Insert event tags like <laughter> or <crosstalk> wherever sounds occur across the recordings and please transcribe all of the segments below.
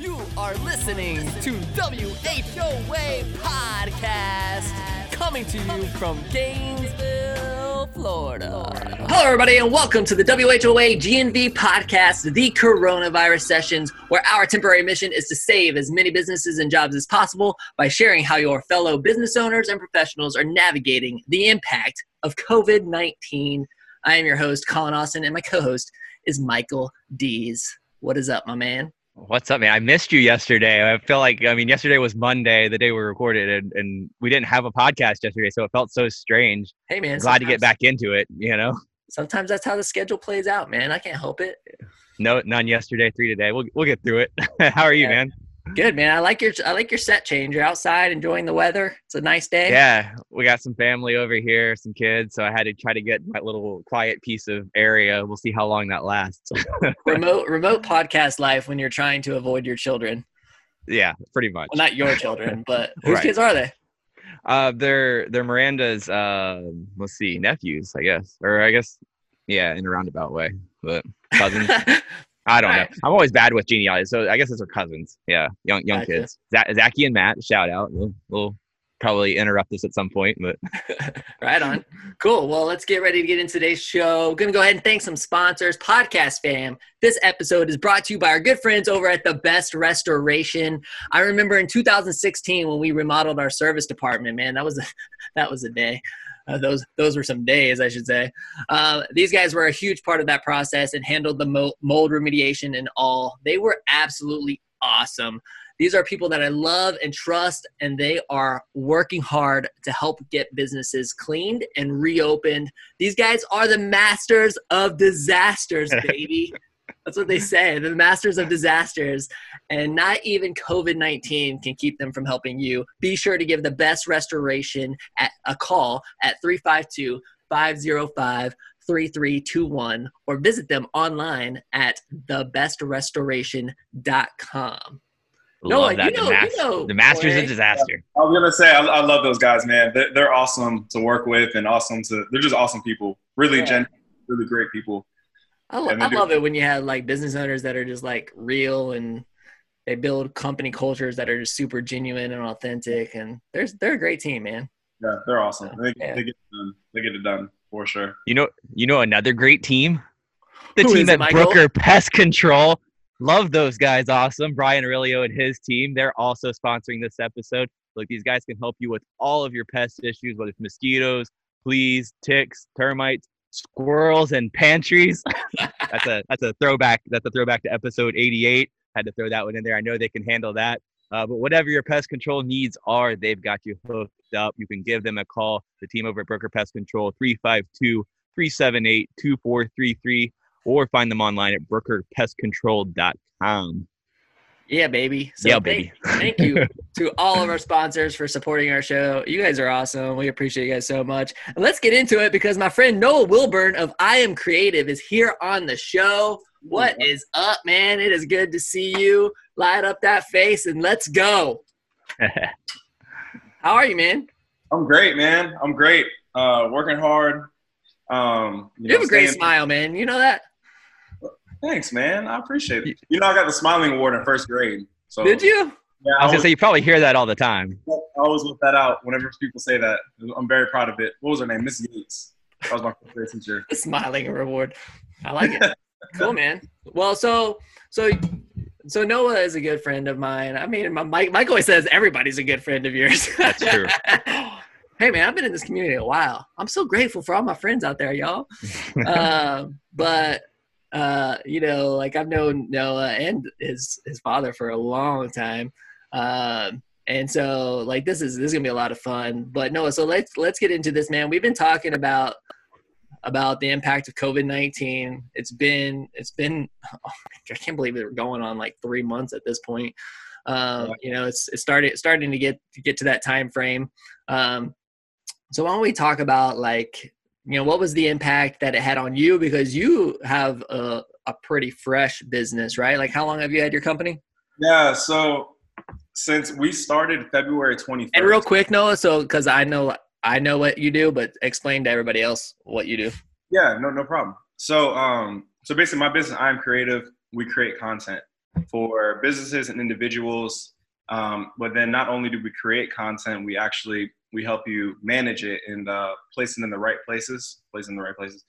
You are listening to WHOA Podcast, coming to you from Gainesville, Florida. Hello, everybody, and welcome to the WHOA GNV Podcast, the coronavirus sessions, where our temporary mission is to save as many businesses and jobs as possible by sharing how your fellow business owners and professionals are navigating the impact of COVID 19. I am your host, Colin Austin, and my co host is Michael Dees. What is up, my man? What's up, man? I missed you yesterday. I feel like, I mean, yesterday was Monday, the day we recorded, and, and we didn't have a podcast yesterday, so it felt so strange. Hey, man. Glad to get back into it, you know? Sometimes that's how the schedule plays out, man. I can't help it. No, none yesterday, three today. We'll, we'll get through it. <laughs> how are you, Yeah. man? Good, man. I like your I like your set change. You're outside enjoying the weather. It's a nice day. Yeah, we got some family over here, some kids, so I had to try to get my little quiet piece of area. We'll see how long that lasts. <laughs> remote remote podcast life when you're trying to avoid your children. yeah, pretty much. Well, not your children, <laughs> but whose Right. kids are they? Uh, they're they're Miranda's. Uh, let's see, nephews, I guess, or I guess, yeah, in a roundabout way, but cousins. <laughs> I don't know. I'm always bad with genealogy, so I guess it's our cousins. Yeah, young young Gotcha. kids. Zach, Zachy and Matt, shout out. We'll, we'll probably interrupt this at some point, but <laughs> right on. Cool. Well, let's get ready to get into today's show. Going to go ahead and thank some sponsors. Podcast fam. This episode is brought to you by our good friends over at The Best Restoration. I remember in 2016 when we remodeled our service department. Man, that was a, <laughs> that was a day. Uh, those those were some days, I should say. Uh, these guys were a huge part of that process and handled the mold remediation and all. They were absolutely awesome. These are people that I love and trust, and they are working hard to help get businesses cleaned and reopened. These guys are the masters of disasters, <laughs> baby. That's what they say. They're the masters of disasters. And not even COVID 19 can keep them from helping you. Be sure to give the best restoration at a call at 352 505 3321 or visit them online at thebestrestoration.com. Noah, love that. you know- the, mas- you know, the masters boy. of disaster. I was gonna say I, I love those guys, man. They're, they're awesome to work with and awesome to. They're just awesome people. Really Yeah. gentle, really great people. I, lo- And I do- love it when you have like business owners that are just like real and they build company cultures that are just super genuine and authentic and there's they're a great team, man. Yeah, they're awesome. They, Yeah. they get it done. They get it done for sure. You know, you know another great team. The Who team at Michael? Brooker Pest Control. Love those guys. Awesome. Brian Aurelio and his team. They're also sponsoring this episode. Look, these guys can help you with all of your pest issues, whether it's mosquitoes, fleas, ticks, termites, squirrels, and pantries. <laughs> that's a that's a throwback. That's a throwback to episode 88. Had to throw that one in there. I know they can handle that. Uh, but whatever your pest control needs are, they've got you hooked up. You can give them a call. The team over at Broker Pest Control, 352 378 2433, or find them online at brokerpestcontrol.com. Yeah, baby. So Yeah, thank- baby. Thank, you <laughs> to all of our sponsors for supporting our show. You guys are awesome. We appreciate you guys so much. And let's get into it because my friend Noah Wilburn of I Am Creative is here on the show. What is up, man? It is good to see you. Light up that face and let's go. <laughs> How are you, man? I'm great, man. I'm great. Uh, working hard. Um, You have know, a great staying- smile, man. You know that? Thanks, man. I appreciate it. You know, I got the smiling award in first grade. So Did you? Yeah, I was gonna say you probably hear that all the time. I always whip that out whenever people say that. I'm very proud of it. What was her name? Miss Yates. That was my first grade teacher. <laughs> Smiling reward. I like it. <laughs> cool, man. Well, so so so Noah is a good friend of mine. I mean, my, Mike Mike always says everybody's a good friend of yours. That's true. <laughs> hey, man, I've been in this community a while. I'm so grateful for all my friends out there, y'all. um, but uh, you know, like I've known Noah and his his father for a long time. Um, and so like this is this is gonna be a lot of fun. But Noah, so let's let's get into this, man. We've been talking about about the impact of COVID nineteen. It's been it's been <laughs> oh, I can't believe it. We're going on like three months at this point. Um, you know, it's it's started starting to get to get to that time frame. Um, so why don't we talk about like you know what was the impact that it had on you because you have a, a pretty fresh business, right? Like how long have you had your company? Yeah, so since we started February 21st. And real quick, Noah, so because I know I know what you do, but explain to everybody else what you do. Yeah, no, no problem. So, um, so basically, my business, I'm creative. We create content. for businesses and individuals. Um, but then not only do we create content, we actually we help you manage it and uh, place it in the right places, place in the right places,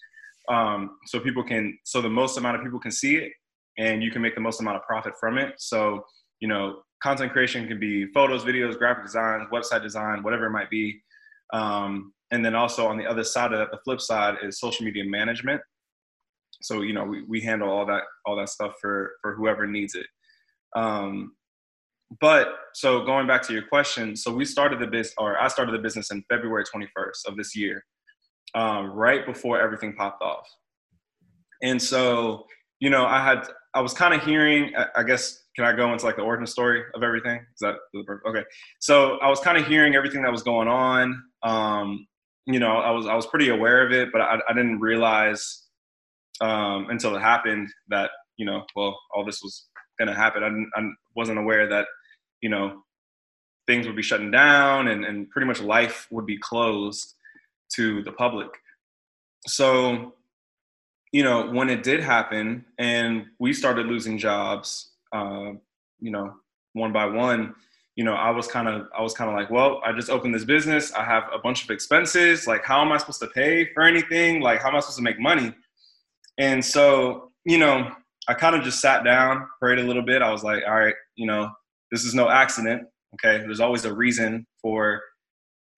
um, so people can so the most amount of people can see it, and you can make the most amount of profit from it. So you know, content creation can be photos, videos, graphic designs, website design, whatever it might be. Um, and then also on the other side of that, the flip side is social media management. So you know, we, we handle all that all that stuff for for whoever needs it. Um, but so going back to your question, so we started the business, or I started the business in February 21st of this year, um, right before everything popped off. And so, you know, I had, I was kind of hearing, I guess, can I go into like the origin story of everything? Is that okay? So I was kind of hearing everything that was going on. Um, you know, I was I was pretty aware of it, but I, I didn't realize um, until it happened that you know, well, all this was to happen. I, I wasn't aware that you know things would be shutting down and, and pretty much life would be closed to the public. So, you know, when it did happen and we started losing jobs, uh, you know, one by one, you know, I was kind of, I was kind of like, well, I just opened this business. I have a bunch of expenses. Like, how am I supposed to pay for anything? Like, how am I supposed to make money? And so, you know, I kind of just sat down, prayed a little bit. I was like, all right, you know, this is no accident. Okay. There's always a reason for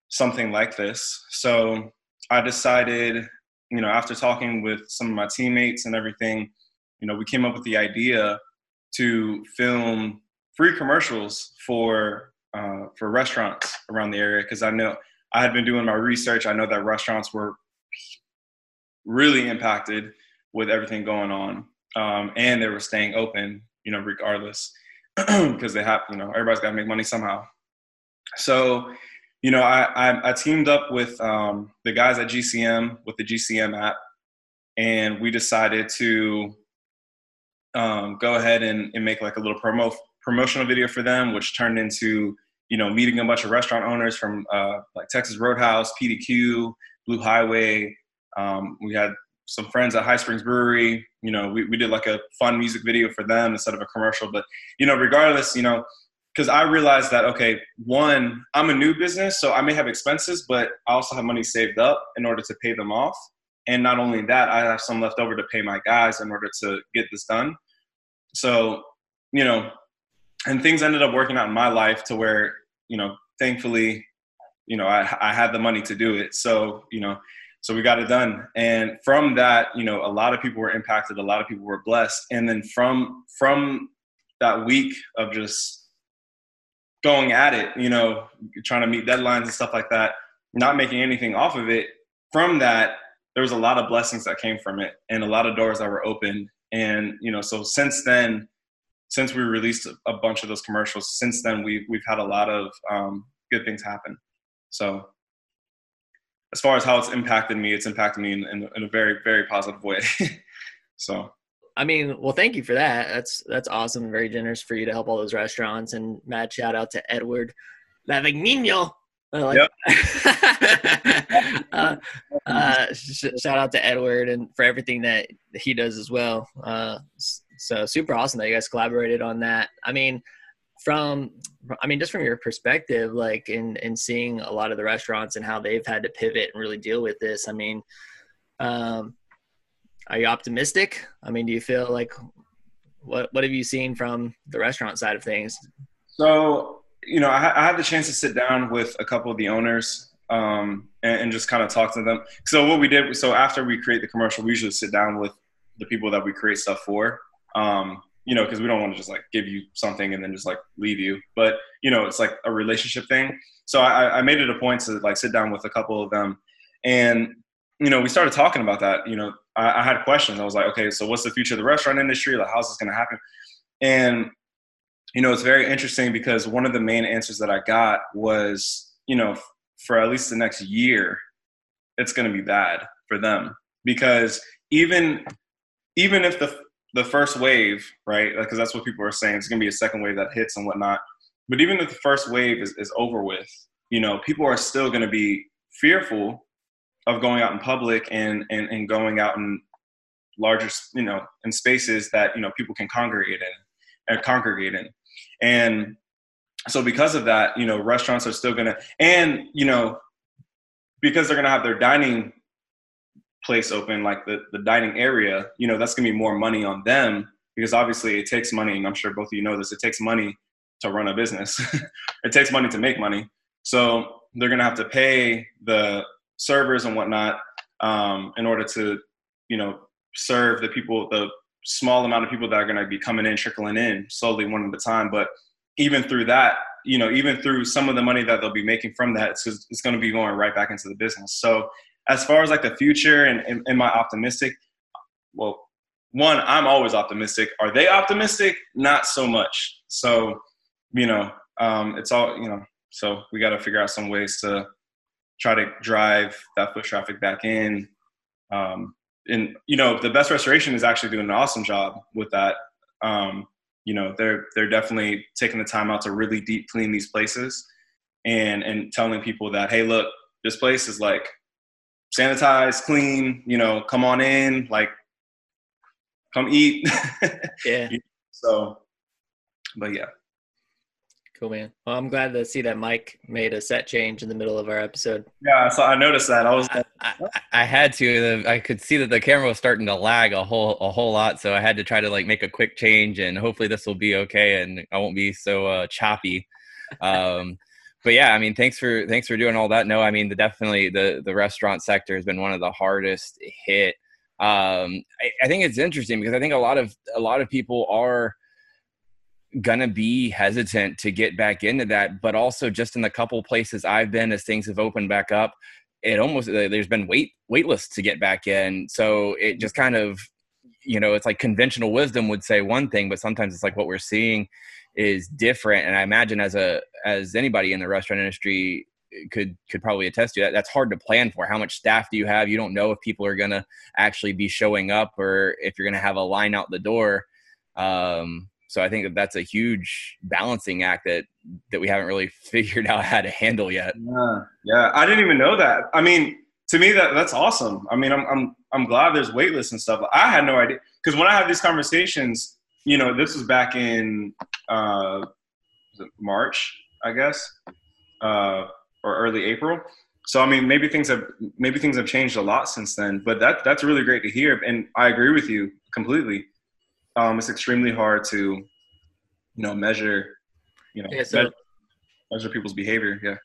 something like this. So I decided, you know, after talking with some of my teammates and everything, you know, we came up with the idea to film free commercials for uh, for restaurants around the area because I know I had been doing my research. I know that restaurants were really impacted with everything going on, um, and they were staying open, you know, regardless <clears throat> because they have, you know, everybody's got to make money somehow. So, you know, I, I, I teamed up with um, the guys at GCM with the GCM app, and we decided to um, go ahead and, and make like a little promo promotional video for them, which turned into you know meeting a bunch of restaurant owners from uh, like Texas Roadhouse, PDQ, Blue Highway. Um, we had some friends at High Springs Brewery. You know, we, we did like a fun music video for them instead of a commercial. But you know, regardless, you know, because I realized that okay, one, I'm a new business, so I may have expenses, but I also have money saved up in order to pay them off. And not only that, I have some left over to pay my guys in order to get this done. So, you know, and things ended up working out in my life to where, you know, thankfully, you know, I, I had the money to do it. So, you know, so we got it done. And from that, you know, a lot of people were impacted, a lot of people were blessed. And then from from that week of just going at it, you know, trying to meet deadlines and stuff like that, not making anything off of it. From that, there was a lot of blessings that came from it and a lot of doors that were opened. And, you know, so since then, since we released a bunch of those commercials, since then we've, we've had a lot of um, good things happen. So as far as how it's impacted me, it's impacted me in, in, in a very, very positive way. <laughs> so I mean, well, thank you for that. That's that's awesome. Very generous for you to help all those restaurants. And mad shout out to Edward Lavigno. Like, yep. <laughs> uh, uh, sh- shout out to Edward and for everything that he does as well. Uh, so super awesome that you guys collaborated on that. I mean, from I mean, just from your perspective, like in in seeing a lot of the restaurants and how they've had to pivot and really deal with this. I mean, um, are you optimistic? I mean, do you feel like what what have you seen from the restaurant side of things? So, you know, I, I had the chance to sit down with a couple of the owners um, and, and, just kind of talk to them. So what we did, so after we create the commercial, we usually sit down with the people that we create stuff for. Um, you know, because we don't want to just like give you something and then just like leave you. But you know, it's like a relationship thing. So I, I made it a point to like sit down with a couple of them, and you know, we started talking about that. You know, I, I, had questions. I was like, okay, so what's the future of the restaurant industry? Like, how's this going to happen? And you know, it's very interesting because one of the main answers that I got was, you know, for at least the next year, it's going to be bad for them because even even if the the first wave, right? Because that's what people are saying. It's going to be a second wave that hits and whatnot. But even if the first wave is, is over with, you know, people are still going to be fearful of going out in public and, and, and going out in larger, you know, in spaces that, you know, people can congregate in. and congregate in. And so because of that, you know, restaurants are still gonna, and you know, because they're gonna have their dining place open, like the the dining area, you know, that's gonna be more money on them because obviously it takes money, and I'm sure both of you know this. It takes money to run a business. <laughs> it takes money to make money. So they're gonna have to pay the servers and whatnot um, in order to, you know, serve the people, the small amount of people that are to be coming in, trickling in slowly one at a time. But even through that, you know, even through some of the money that they'll be making from that, it's, it's going to be going right back into the business. So as far as like the future and, and am I optimistic? Well, one, I'm always optimistic. Are they optimistic? Not so much. So, you know, um, it's all, you know, so we got to figure out some ways to try to drive that foot traffic back in. Um, and you know, the best restoration is actually doing an awesome job with that. Um, you know, they're they're definitely taking the time out to really deep clean these places, and and telling people that hey, look, this place is like sanitized, clean. You know, come on in, like come eat. <laughs> yeah. so, but yeah. Cool, man. Well, I'm glad to see that Mike made a set change in the middle of our episode. Yeah, so I noticed that. I was. I, I, I, had to. I could see that the camera was starting to lag a whole a whole lot, so I had to try to like make a quick change, and hopefully this will be okay, and I won't be so uh, choppy. Um, but yeah, I mean, thanks for thanks for doing all that. No, I mean, the, definitely the the restaurant sector has been one of the hardest hit. Um, I, I think it's interesting because I think a lot of a lot of people are gonna be hesitant to get back into that but also just in the couple places i've been as things have opened back up it almost uh, there's been wait wait lists to get back in so it just kind of you know it's like conventional wisdom would say one thing but sometimes it's like what we're seeing is different and i imagine as a as anybody in the restaurant industry could could probably attest to that that's hard to plan for how much staff do you have you don't know if people are going to actually be showing up or if you're going to have a line out the door um so I think that that's a huge balancing act that that we haven't really <laughs> figured out how to handle yet. Yeah, yeah. I didn't even know that. I mean, to me, that that's awesome. I mean, I'm I'm I'm glad there's waitlists and stuff. I had no idea because when I have these conversations, you know, this was back in uh, March, I guess, uh, or early April. So I mean, maybe things have maybe things have changed a lot since then. But that that's really great to hear, and I agree with you completely um, it's extremely hard to, you know, measure, you know, yeah, so, measure, measure people's behavior. Yeah.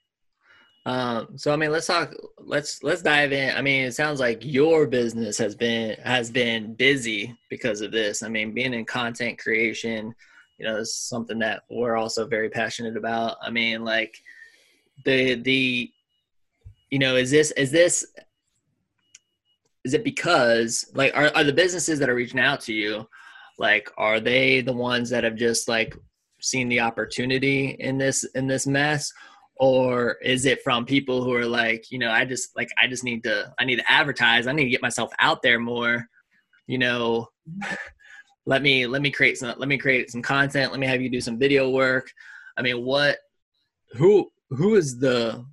Um, so I mean, let's talk. Let's let's dive in. I mean, it sounds like your business has been has been busy because of this. I mean, being in content creation, you know, is something that we're also very passionate about. I mean, like the the, you know, is this is this is it because like are are the businesses that are reaching out to you like are they the ones that have just like seen the opportunity in this in this mess? Or is it from people who are like you know i just like i just need to i need to advertise. I need to get myself out there more you know <laughs> let me let me create some let me create some content. Let me have you do some video work. I mean what who who is the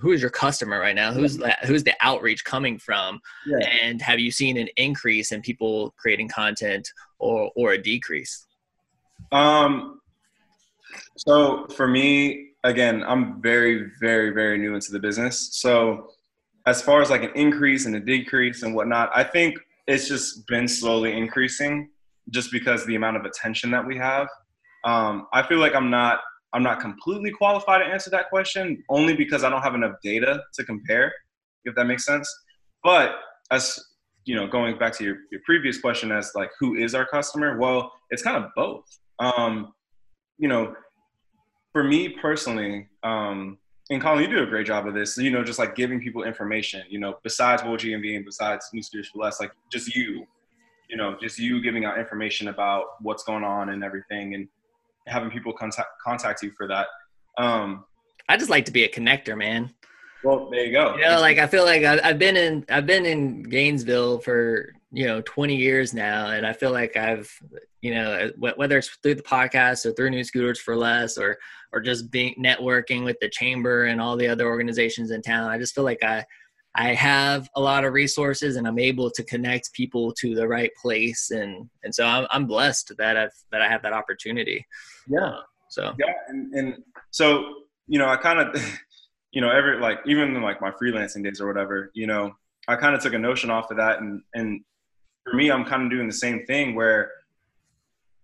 who is your customer right now? Who's that who's the outreach coming from? Yeah. and have you seen an increase in people creating content or or a decrease? Um so for me again i'm very very very new into the business. So as far as like an increase and a decrease and whatnot i think it's just been slowly increasing just because the amount of attention that we have um, i feel like i'm not I'm not completely qualified to answer that question only because I don't have enough data to compare, if that makes sense. But as you know, going back to your, your previous question as like who is our customer? Well, it's kind of both. Um, you know, for me personally, um, and Colin, you do a great job of this. You know, just like giving people information. You know, besides World GNV and besides New for Less, like just you. You know, just you giving out information about what's going on and everything, and having people contact contact you for that. Um, I just like to be a connector, man. Well, there you go. You know, like I feel like I've been in I've been in Gainesville for you know 20 years now, and I feel like I've you know whether it's through the podcast or through New Scooters for Less or or just being networking with the chamber and all the other organizations in town. I just feel like I I have a lot of resources and I'm able to connect people to the right place and and so I'm I'm blessed that I've that I have that opportunity. Yeah. Uh, so yeah, and, and so you know I kind of <laughs> you know every like even like my freelancing days or whatever you know I kind of took a notion off of that and and for me I'm kind of doing the same thing where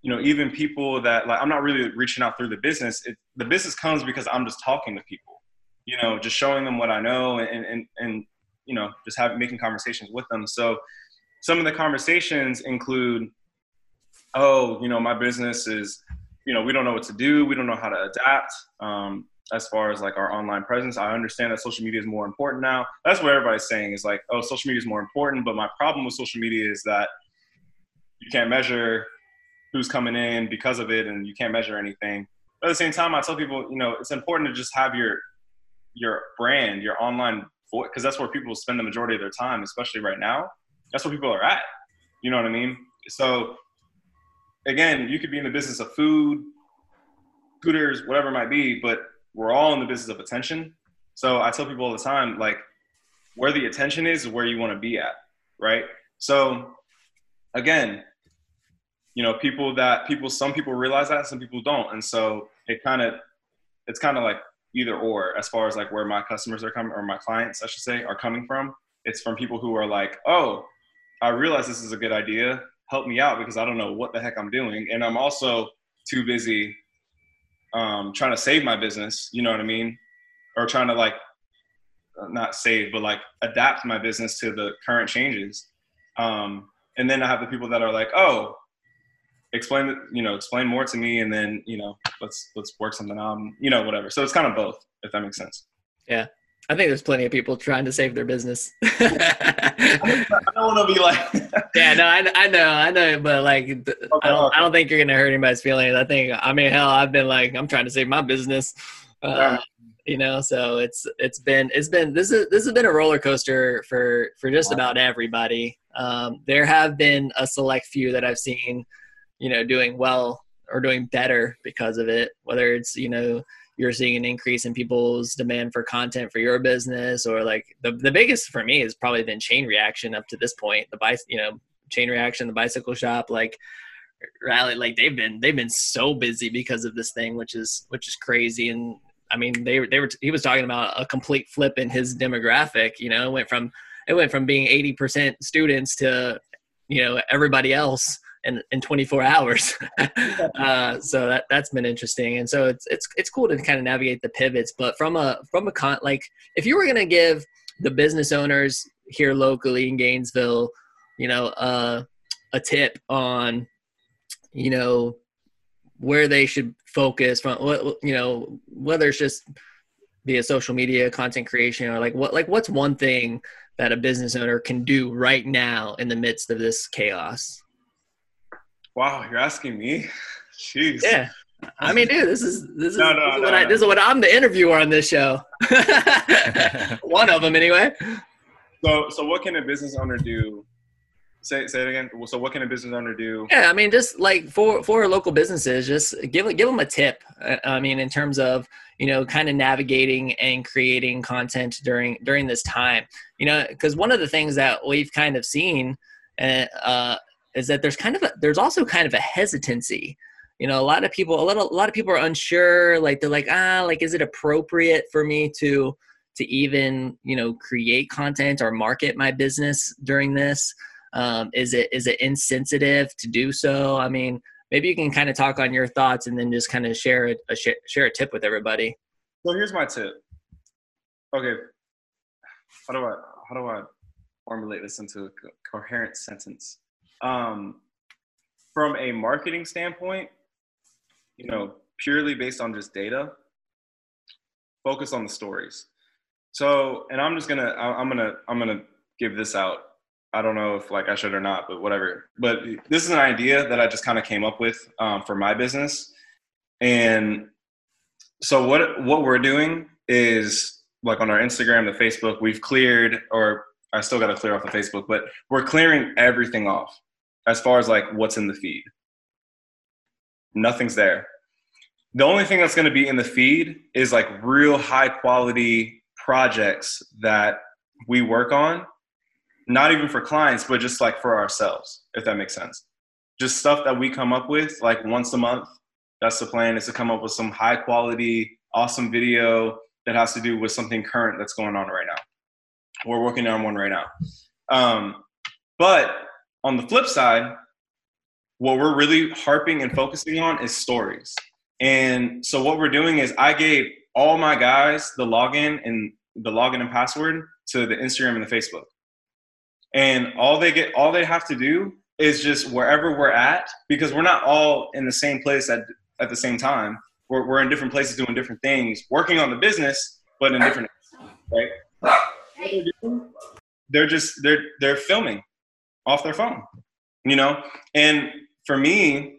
you know even people that like I'm not really reaching out through the business. It, the business comes because I'm just talking to people you know, just showing them what I know and, and, and you know, just having making conversations with them. So some of the conversations include, oh, you know, my business is, you know, we don't know what to do. We don't know how to adapt. Um, as far as like our online presence, I understand that social media is more important now. That's what everybody's saying is like, oh, social media is more important. But my problem with social media is that you can't measure who's coming in because of it, and you can't measure anything. But at the same time, I tell people, you know, it's important to just have your your brand, your online voice, because that's where people spend the majority of their time, especially right now. That's where people are at. You know what I mean? So again, you could be in the business of food, scooters, whatever it might be, but we're all in the business of attention. So I tell people all the time, like, where the attention is, is where you want to be at, right? So again, you know, people that people, some people realize that, some people don't, and so it kind of, it's kind of like either or as far as like where my customers are coming or my clients, I should say, are coming from. It's from people who are like, oh, I realize this is a good idea. Help me out because I don't know what the heck I'm doing. And I'm also too busy um, trying to save my business, you know what I mean? Or trying to like, not save, but like adapt my business to the current changes. Um, and then I have the people that are like, oh, explain you know explain more to me and then you know let's let's work something out you know whatever so it's kind of both if that makes sense yeah i think there's plenty of people trying to save their business. <laughs> <laughs> I don't want to be like <laughs> yeah no I, I know i know but like okay, I, don't, okay. I don't think you're gonna hurt anybody's feelings. I think i mean hell i've been like i'm trying to save my business. Uh, you know so it's it's been it's been this is this has been a roller coaster for for just about everybody. Um, there have been a select few that i've seen you know doing well or doing better because of it whether it's you know you're seeing an increase in people's demand for content for your business or like the, the biggest for me has probably been chain reaction up to this point the bike you know chain reaction the bicycle shop like rally like they've been they've been so busy because of this thing which is which is crazy and i mean they they were he was talking about a complete flip in his demographic you know it went from it went from being 80% students to you know everybody else in, in 24 <laughs> hours. uh, so that that's been interesting, and so it's it's it's cool to kind of navigate the pivots. But from a from a con like if you were gonna give the business owners here locally in Gainesville, you know, uh, a tip on, you know, where they should focus from, what you know, whether it's just via social media content creation or like what like what's one thing that a business owner can do right now in the midst of this chaos Wow, you're asking me? Jeez. Yeah. I mean, dude, this is this is, no, no, this, is no, what I, this is what I'm the interviewer on this show. <laughs> One of them, anyway. So, so what can a business owner do? Say, say it again. So, what can a business owner do? Yeah, I mean, just like for for local businesses, just give give them a tip. Uh, I mean, in terms of you know, kind of navigating and creating content during during this time. You know, because one of the things that we've kind of seen, uh, is that there's kind of a, there's also kind of a hesitancy. You know a lot of people a little a lot of people are unsure like they're like ah like is it appropriate for me to to even you know create content or market my business during this? Um, is it is it insensitive to do so? I mean maybe you can kind of talk on your thoughts and then just kind of share a, a share a tip with everybody. So here's my tip. Okay. How do i how do i formulate this into a coherent sentence um, from a marketing standpoint, you know, purely based on just data, focus on the stories. So, and I'm just gonna, I'm gonna, I'm gonna give this out. I don't know if like I should or not, but whatever. But this is an idea that I just kind of came up with um, for my business. And so what what we're doing is like on our Instagram, the Facebook, we've cleared, or I still got to clear off the Facebook, but we're clearing everything off as far as like what's in the feed. Nothing's there. The only thing that's going to be in the feed is like real high quality projects that we work on, not even for clients, but just like for ourselves, if that makes sense. Just stuff that we come up with like once a month. That's the plan is to come up with some high quality, awesome video that has to do with something current that's going on right now. We're working on one right now. Um, but on the flip side, what we're really harping and focusing on is stories. And so what we're doing is I gave all my guys the login and the login and password to the Instagram and the Facebook. And all they get all they have to do is just wherever we're at, because we're not all in the same place at at the same time. We're we're in different places doing different things, working on the business, but in different right? They're just they're they're filming off their phone. You know? And for me,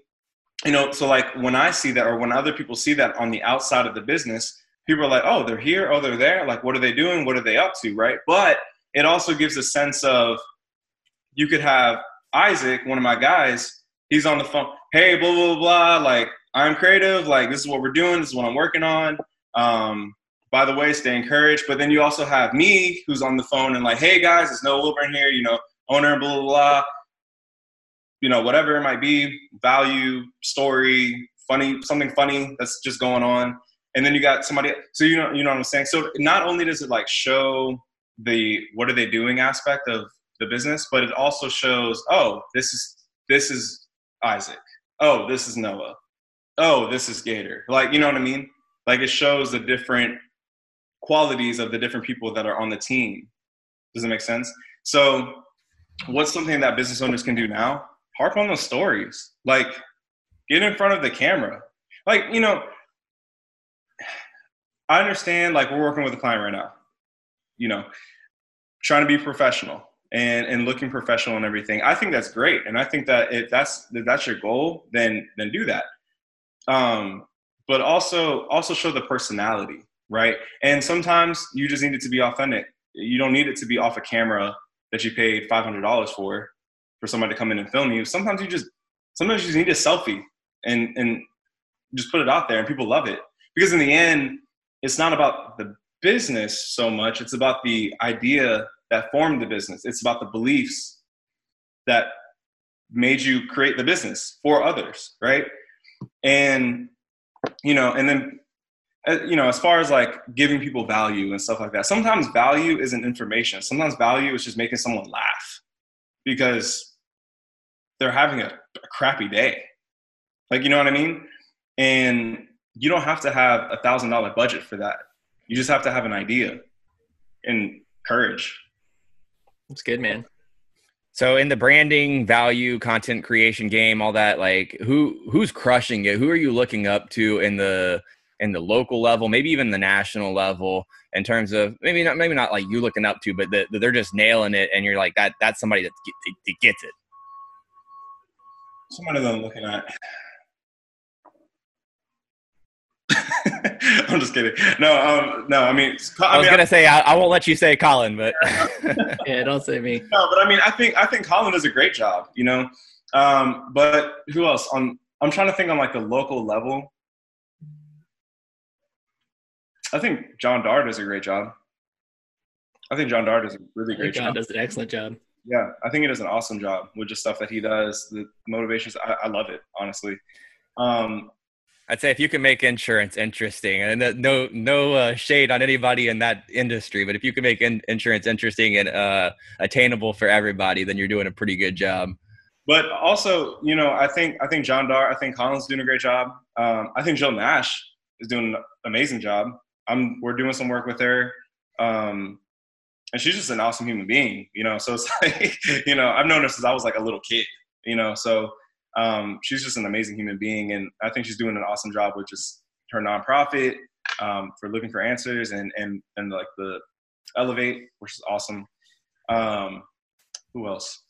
you know, so like when I see that or when other people see that on the outside of the business, people are like, oh, they're here, oh, they're there. Like, what are they doing? What are they up to? Right. But it also gives a sense of you could have Isaac, one of my guys, he's on the phone, hey, blah, blah, blah, like, I'm creative, like, this is what we're doing, this is what I'm working on. Um, by the way, stay encouraged. But then you also have me who's on the phone and like, hey guys, it's Noah Wilburn here, you know, owner, blah, blah, blah you know, whatever it might be, value, story, funny, something funny that's just going on. And then you got somebody, so you know, you know what I'm saying? So not only does it like show the what are they doing aspect of the business, but it also shows, oh, this is this is Isaac. Oh, this is Noah. Oh, this is Gator. Like, you know what I mean? Like it shows the different qualities of the different people that are on the team. Does it make sense? So what's something that business owners can do now? harp on those stories. Like, get in front of the camera. Like, you know, I understand, like, we're working with a client right now, you know, trying to be professional and, and looking professional and everything. I think that's great. And I think that if that's, if that's your goal, then, then do that. Um, but also, also show the personality, right? And sometimes you just need it to be authentic. You don't need it to be off a camera that you paid $500 for for somebody to come in and film you. Sometimes you just sometimes you just need a selfie and and just put it out there and people love it. Because in the end, it's not about the business so much, it's about the idea that formed the business. It's about the beliefs that made you create the business for others, right? And you know, and then Uh, you know, as far as like giving people value and stuff like that, sometimes value isn't information. Sometimes value is just making someone laugh because they're having a, a crappy day. Like, you know what I mean? And you don't have to have a thousand dollar budget for that. You just have to have an idea and courage. That's good, man. So in the branding, value, content creation game, all that, like who who's crushing it? Who are you looking up to in the in the local level, maybe even the national level, in terms of maybe not maybe not like you looking up to, but the, the, they're just nailing it, and you're like that that's somebody that, that gets it somebody that I'm looking at. <laughs> I'm just kidding. No, um, no. I mean, I, I was gonna say I, I, won't let you say Colin, but <laughs> yeah, don't say me. No, but I mean, I think I think Colin does a great job. You know, um, but who else? On I'm trying to think on like the local level. I think John Dar does a great job. I think John Dar does a really great John job. does an excellent job. Yeah, I think he does an awesome job with just stuff that he does. The motivations, I, I love it, honestly. Um, I'd say if you can make insurance interesting, and no no uh, shade on anybody in that industry, but if you can make in- insurance interesting and uh, attainable for everybody, then you're doing a pretty good job. But also, you know, I think I think John Dar, I think Colin's doing a great job. Um, I think Joe Nash is doing an amazing job. I'm we're doing some work with her. Um, and she's just an awesome human being, you know. So it's <laughs> like, you know, I've known her since I was like a little kid, you know. So um, she's just an amazing human being, and I think she's doing an awesome job with just her nonprofit um, for looking for answers and and and like the elevate, which is awesome. Um, who else?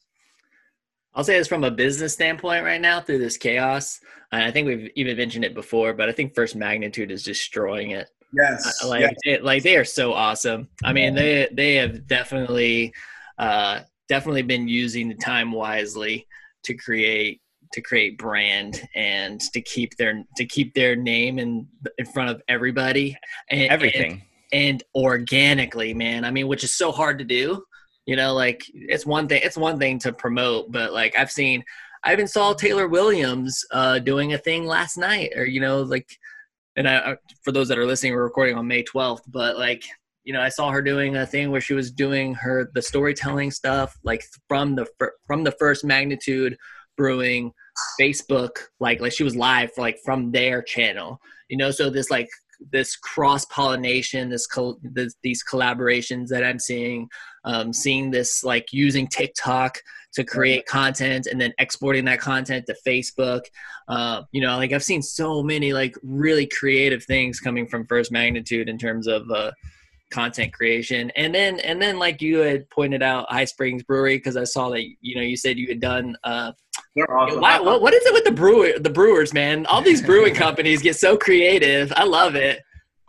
I'll say this from a business standpoint right now through this chaos. I think we've even mentioned it before, but I think First Magnitude is destroying it. Yes. Like, yes. They, like they are so awesome. I mean, they they have definitely uh, definitely been using the time wisely to create to create brand and to keep their to keep their name in in front of everybody. And, Everything. and organically, man. I mean, which is so hard to do. You know, like it's one thing. It's one thing to promote, but like I've seen, I even saw Taylor Williams uh, doing a thing last night, or you know, like, and I, for those that are listening, we're recording on May twelfth, but like you know, I saw her doing a thing where she was doing her the storytelling stuff like from the from the first magnitude brewing Facebook like like she was live for like from their channel. You know, so this like this cross pollination, this, col- this, these collaborations that I'm seeing, um, seeing this like using TikTok to create content and then exporting that content to Facebook. Uh, you know, like I've seen so many like really creative things coming from First Magnitude in terms of uh, content creation. And then and then like you had pointed out high springs brewery because i saw that you know you said you had done uh awesome. why, what, what is it with the brewer the brewers man? All these brewing <laughs> companies get so creative. I love it.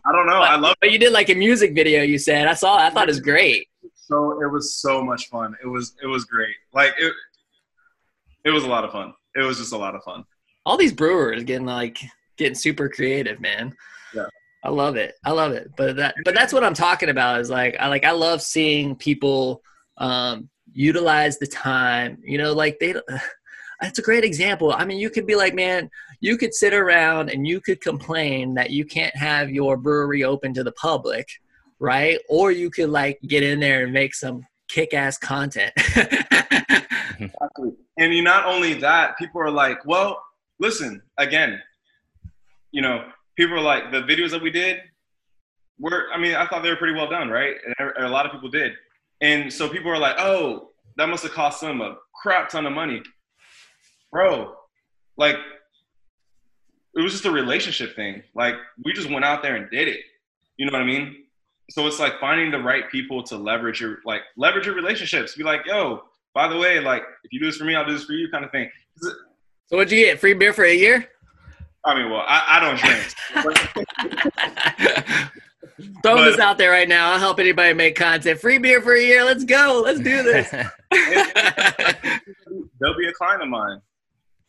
I don't know. But, i love but you did like a music video you said. I saw i thought it was great so it was so much fun it was it was great like it it was a lot of fun it was just a lot of fun all these brewers getting like getting super creative man yeah I love it. I love it. But that but that's what I'm talking about is like I like I love seeing people um utilize the time. You know, like they <sighs> that's a great example. I mean, you could be like, man, you could sit around and you could complain that you can't have your brewery open to the public, right? Or you could like get in there and make some kick-ass content. <laughs> exactly. And you not only that, people are like, well, listen, again, you know, people are like, the videos that we did were, I mean, I thought they were pretty well done, right? And er, a lot of people did. And so people are like, oh, that must have cost them a crap ton of money. Bro, like, it was just a relationship thing. Like, we just went out there and did it. You know what I mean? So it's like finding the right people to leverage your, like, leverage your relationships. Be like, yo, by the way, like, if you do this for me, I'll do this for you kind of thing. So what'd you get? Free beer for a year? I mean, well, I, I don't drink. <laughs> Throwing but, this out there right now. I'll help anybody make content. Free beer for a year. Let's go. Let's do this. <laughs> They'll be a client of mine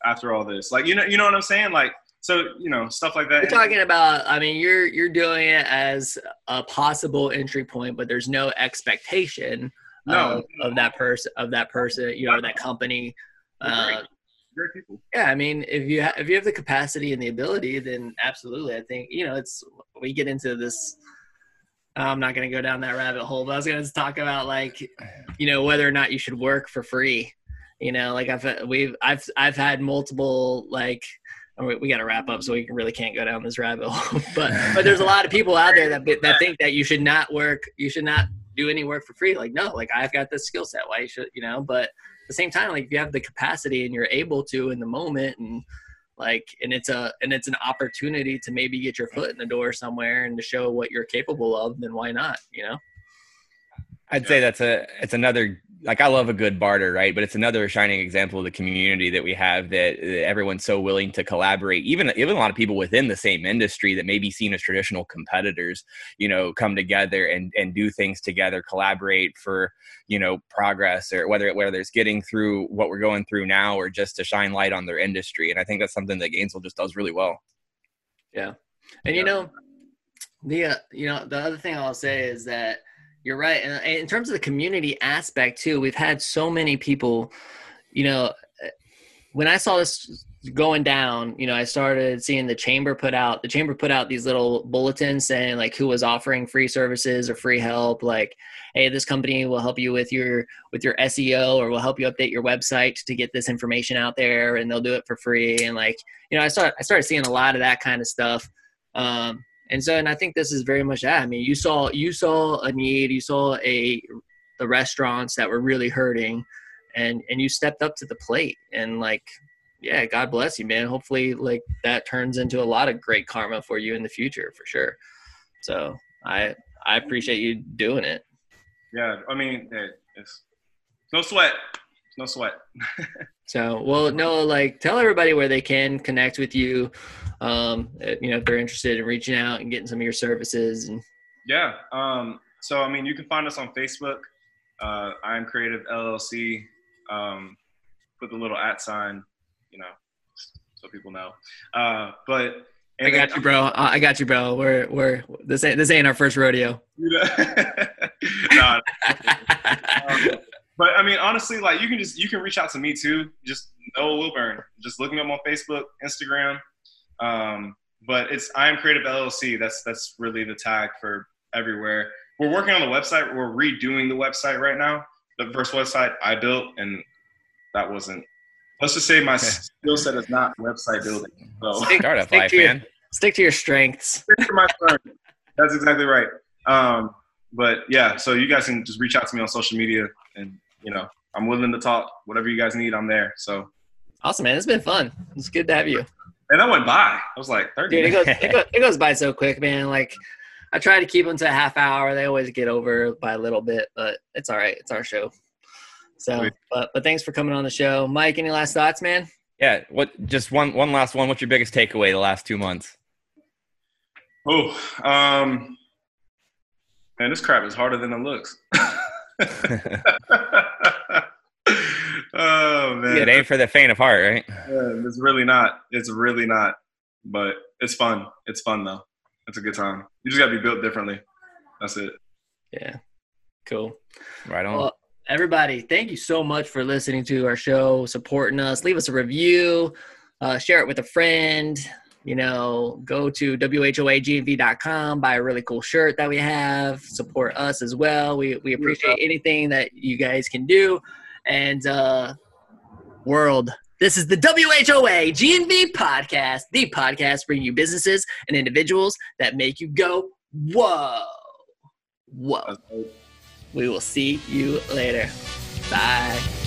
after all this. Like, you know, you know what I'm saying? Like, so you know, stuff like that. You're talking about. I mean, you're you're doing it as a possible entry point, but there's no expectation no, of, of that person of that person. You know, that company. Uh, great people. Yeah, I mean, if you ha- if you have the capacity and the ability, then absolutely. I think you know it's we get into this. I'm not going to go down that rabbit hole, but I was going to talk about like, you know, whether or not you should work for free. You know, like I've we've I've I've had multiple like we got to wrap up so we really can't go down this rabbit hole <laughs> but but there's a lot of people out there that that think that you should not work you should not do any work for free like no like i've got this skill set why you should you know but at the same time, like if you have the capacity and you're able to in the moment and like and it's a and it's an opportunity to maybe get your foot in the door somewhere and to show what you're capable of, then why not? You know? I'd say that's a it's another like I love a good barter, right? But it's another shining example of the community that we have that, that, everyone's so willing to collaborate. Even even a lot of people within the same industry that may be seen as traditional competitors, you know, come together and and do things together, collaborate for you know progress or whether whether it's getting through what we're going through now or just to shine light on their industry. And I think that's something that Gainesville just does really well. Yeah, and you know, the uh, you know the other thing I'll say is that you're right. And in terms of the community aspect too, we've had so many people, you know, when I saw this going down, you know, I started seeing the chamber put out the chamber put out these little bulletins saying like who was offering free services or free help, like, hey, this company will help you with your with your SEO or will help you update your website to get this information out there and they'll do it for free. And like, you know, I started I started seeing a lot of that kind of stuff. Um, and so, and I think this is very much that. I mean, you saw you saw a need, you saw a the restaurants that were really hurting, and and you stepped up to the plate. And like, yeah, God bless you, man. Hopefully, like that turns into a lot of great karma for you in the future, for sure. So I I appreciate you doing it. Yeah, I mean, it's no sweat, no sweat. <laughs> so, well, no, like tell everybody where they can connect with you um, you know, if they're interested in reaching out and getting some of your services. And yeah, um, so I mean, you can find us on Facebook. Uh, I am Creative LLC. Um, put the little at sign, you know, so people know. Uh, but I got you, bro. I got you, bro. We're we're this ain't this ain't our first rodeo. <laughs> nah, <laughs> um, mean, honestly, like you can just you can reach out to me too. Just Noah Wilburn. Just look me up on Facebook, Instagram. Um, but it's I am Creative LLC. That's that's really the tag for everywhere. We're working on the website. We're redoing the website right now. The first website I built, and that wasn't. Let's just say my skill set is not website building. So Stick, Startup stick life, to your, man. stick to your strengths. Stick to my strength. That's exactly right. Um, but yeah, so you guys can just reach out to me on social media, and you know I'm willing to talk. Whatever you guys need, I'm there. So Awesome, man. It's been fun. It's good to have you. and that went by. I was like 30. Dude, it goes, it goes <laughs> it goes by so quick, man. Like I try to keep them to a half hour. They always get over by a little bit, but it's all right. It's our show. So, Sweet. but but thanks for coming on the show, Mike. Any last thoughts, man? Yeah. What? Just one. One last one. What's your biggest takeaway the last two months? Oh, um, man, this crap is harder than it looks. <laughs> <laughs> oh man, it ain't for the faint of heart, right? Yeah, it's really not. It's really not. But it's fun. It's fun though. It's a good time. You just gotta be built differently. That's it. Yeah, cool. Right on. Well, everybody, thank you so much for listening to our show, supporting us. Leave us a review, uh, share it with a friend. You know, go to whoagnv.com, buy a really cool shirt that we have, support us as well. We, we appreciate anything that you guys can do. And, uh, world, this is the WHOA GNV podcast, the podcast bringing you businesses and individuals that make you go, whoa, whoa. We will see you later. Bye.